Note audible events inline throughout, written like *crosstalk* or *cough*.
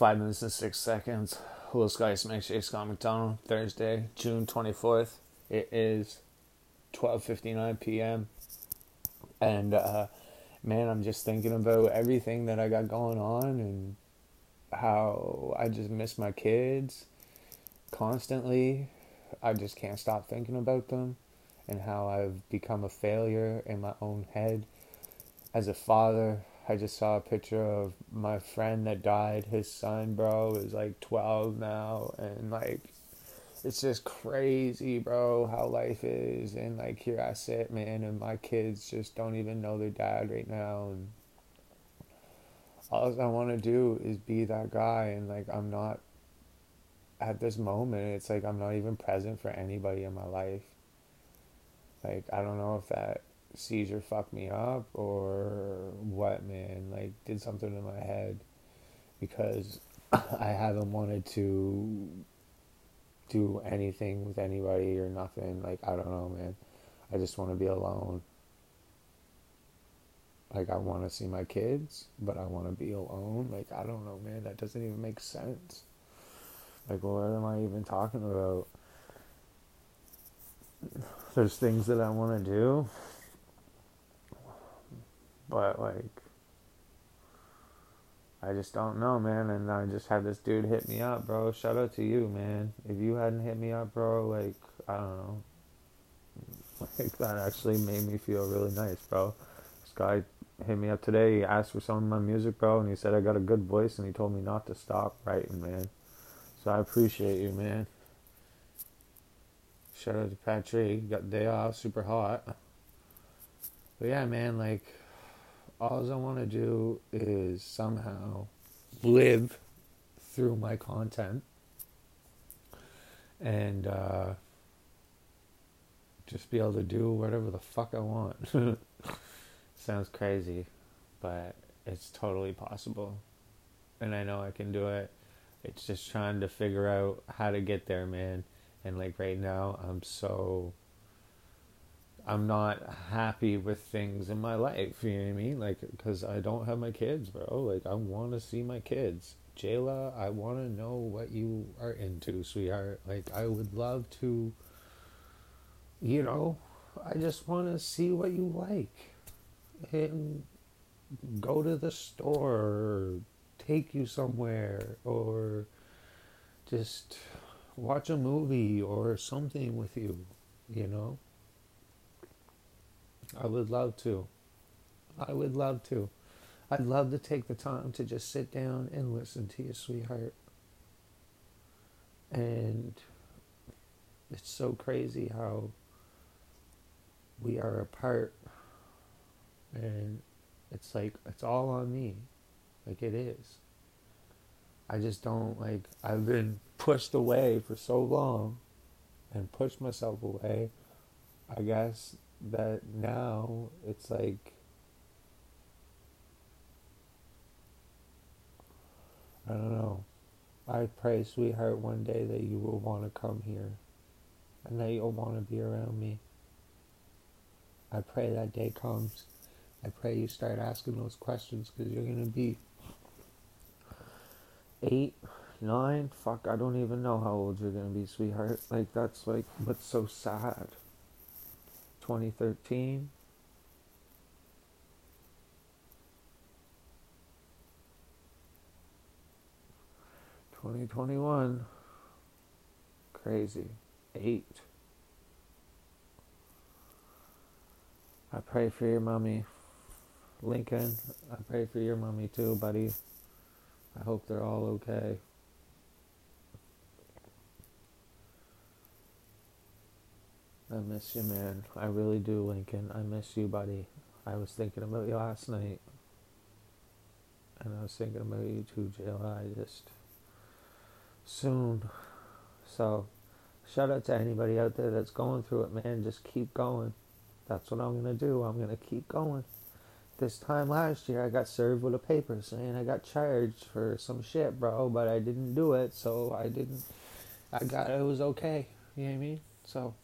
Five minutes and six seconds. Will Sky Smash J. Scott McDonald, Thursday, June 24th. It is 12.59 p.m. And, uh, man, I'm just thinking about everything that I got going on and how I just miss my kids constantly. I just can't stop thinking about them and how I've become a failure in my own head as a father. I just saw a picture of my friend that died. His son, bro, is like 12 now. And like, it's just crazy, bro, how life is. And like, here I sit, man, and my kids just don't even know their dad right now. And all I want to do is be that guy. And like, I'm not at this moment, it's like I'm not even present for anybody in my life. Like, I don't know if that seizure fucked me up or what, man. Did something in my head because I haven't wanted to do anything with anybody or nothing. Like, I don't know, man. I just want to be alone. Like, I want to see my kids, but I want to be alone. Like, I don't know, man. That doesn't even make sense. Like, what am I even talking about? There's things that I want to do, but like, I just don't know, man. And I just had this dude hit me up, bro. Shout out to you, man. If you hadn't hit me up, bro, like, I don't know. *laughs* Like, that actually made me feel really nice, bro. This guy hit me up today. He asked for some of my music, bro, and he said I got a good voice, and he told me not to stop writing, man. So I appreciate you, man. Shout out to Patrick. Got day off, super hot. But yeah, man, like, all I want to do is somehow live through my content and uh, just be able to do whatever the fuck I want. *laughs* Sounds crazy, but it's totally possible. And I know I can do it it's just trying to figure out how to get there, man. And like right now, I'm so I'm not happy with things in my life. You know what I mean? Like, because I don't have my kids, bro. Like, I want to see my kids. Jayla, I want to know what you are into, sweetheart. Like, I would love to, you know, I just want to see what you like. And go to the store take you somewhere or just watch a movie or something with you, you know? I would love to. I would love to. I'd love to take the time to just sit down and listen to you, sweetheart. And it's so crazy how we are apart. And it's like, it's all on me. Like it is. I just don't like I've been pushed away for so long and pushed myself away. I guess that now it's like I don't know. I pray, sweetheart, one day that you will want to come here and that you'll want to be around me. I pray that day comes. I pray you start asking those questions because you're going to be eight, nine, fuck, I don't even know how old you're gonna be, sweetheart. Like, that's like what's so sad. 2013. Twenty twenty one, crazy, eight. I pray for your mommy, Lincoln. I pray for your mommy too, buddy. I hope they're all okay. I miss you, man. I really do, Lincoln. I miss you, buddy. I was thinking about you last night. And I was thinking about you too, Jayla. I just. Soon. So, shout out to anybody out there that's going through it, man. Just keep going. That's what I'm going to do. I'm going to keep going this time last year, I got served with a paper saying I got charged for some shit, bro, but I didn't do it, so I didn't. I got it was okay. You know what I mean? So,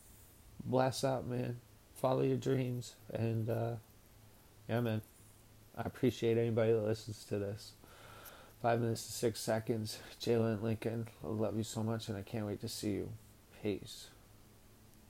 bless out, man. Follow your dreams, and uh, yeah, man. I appreciate anybody that listens to this. Five minutes and six seconds. Jalen Lincoln, I love you so much and I can't wait to see you. Peace.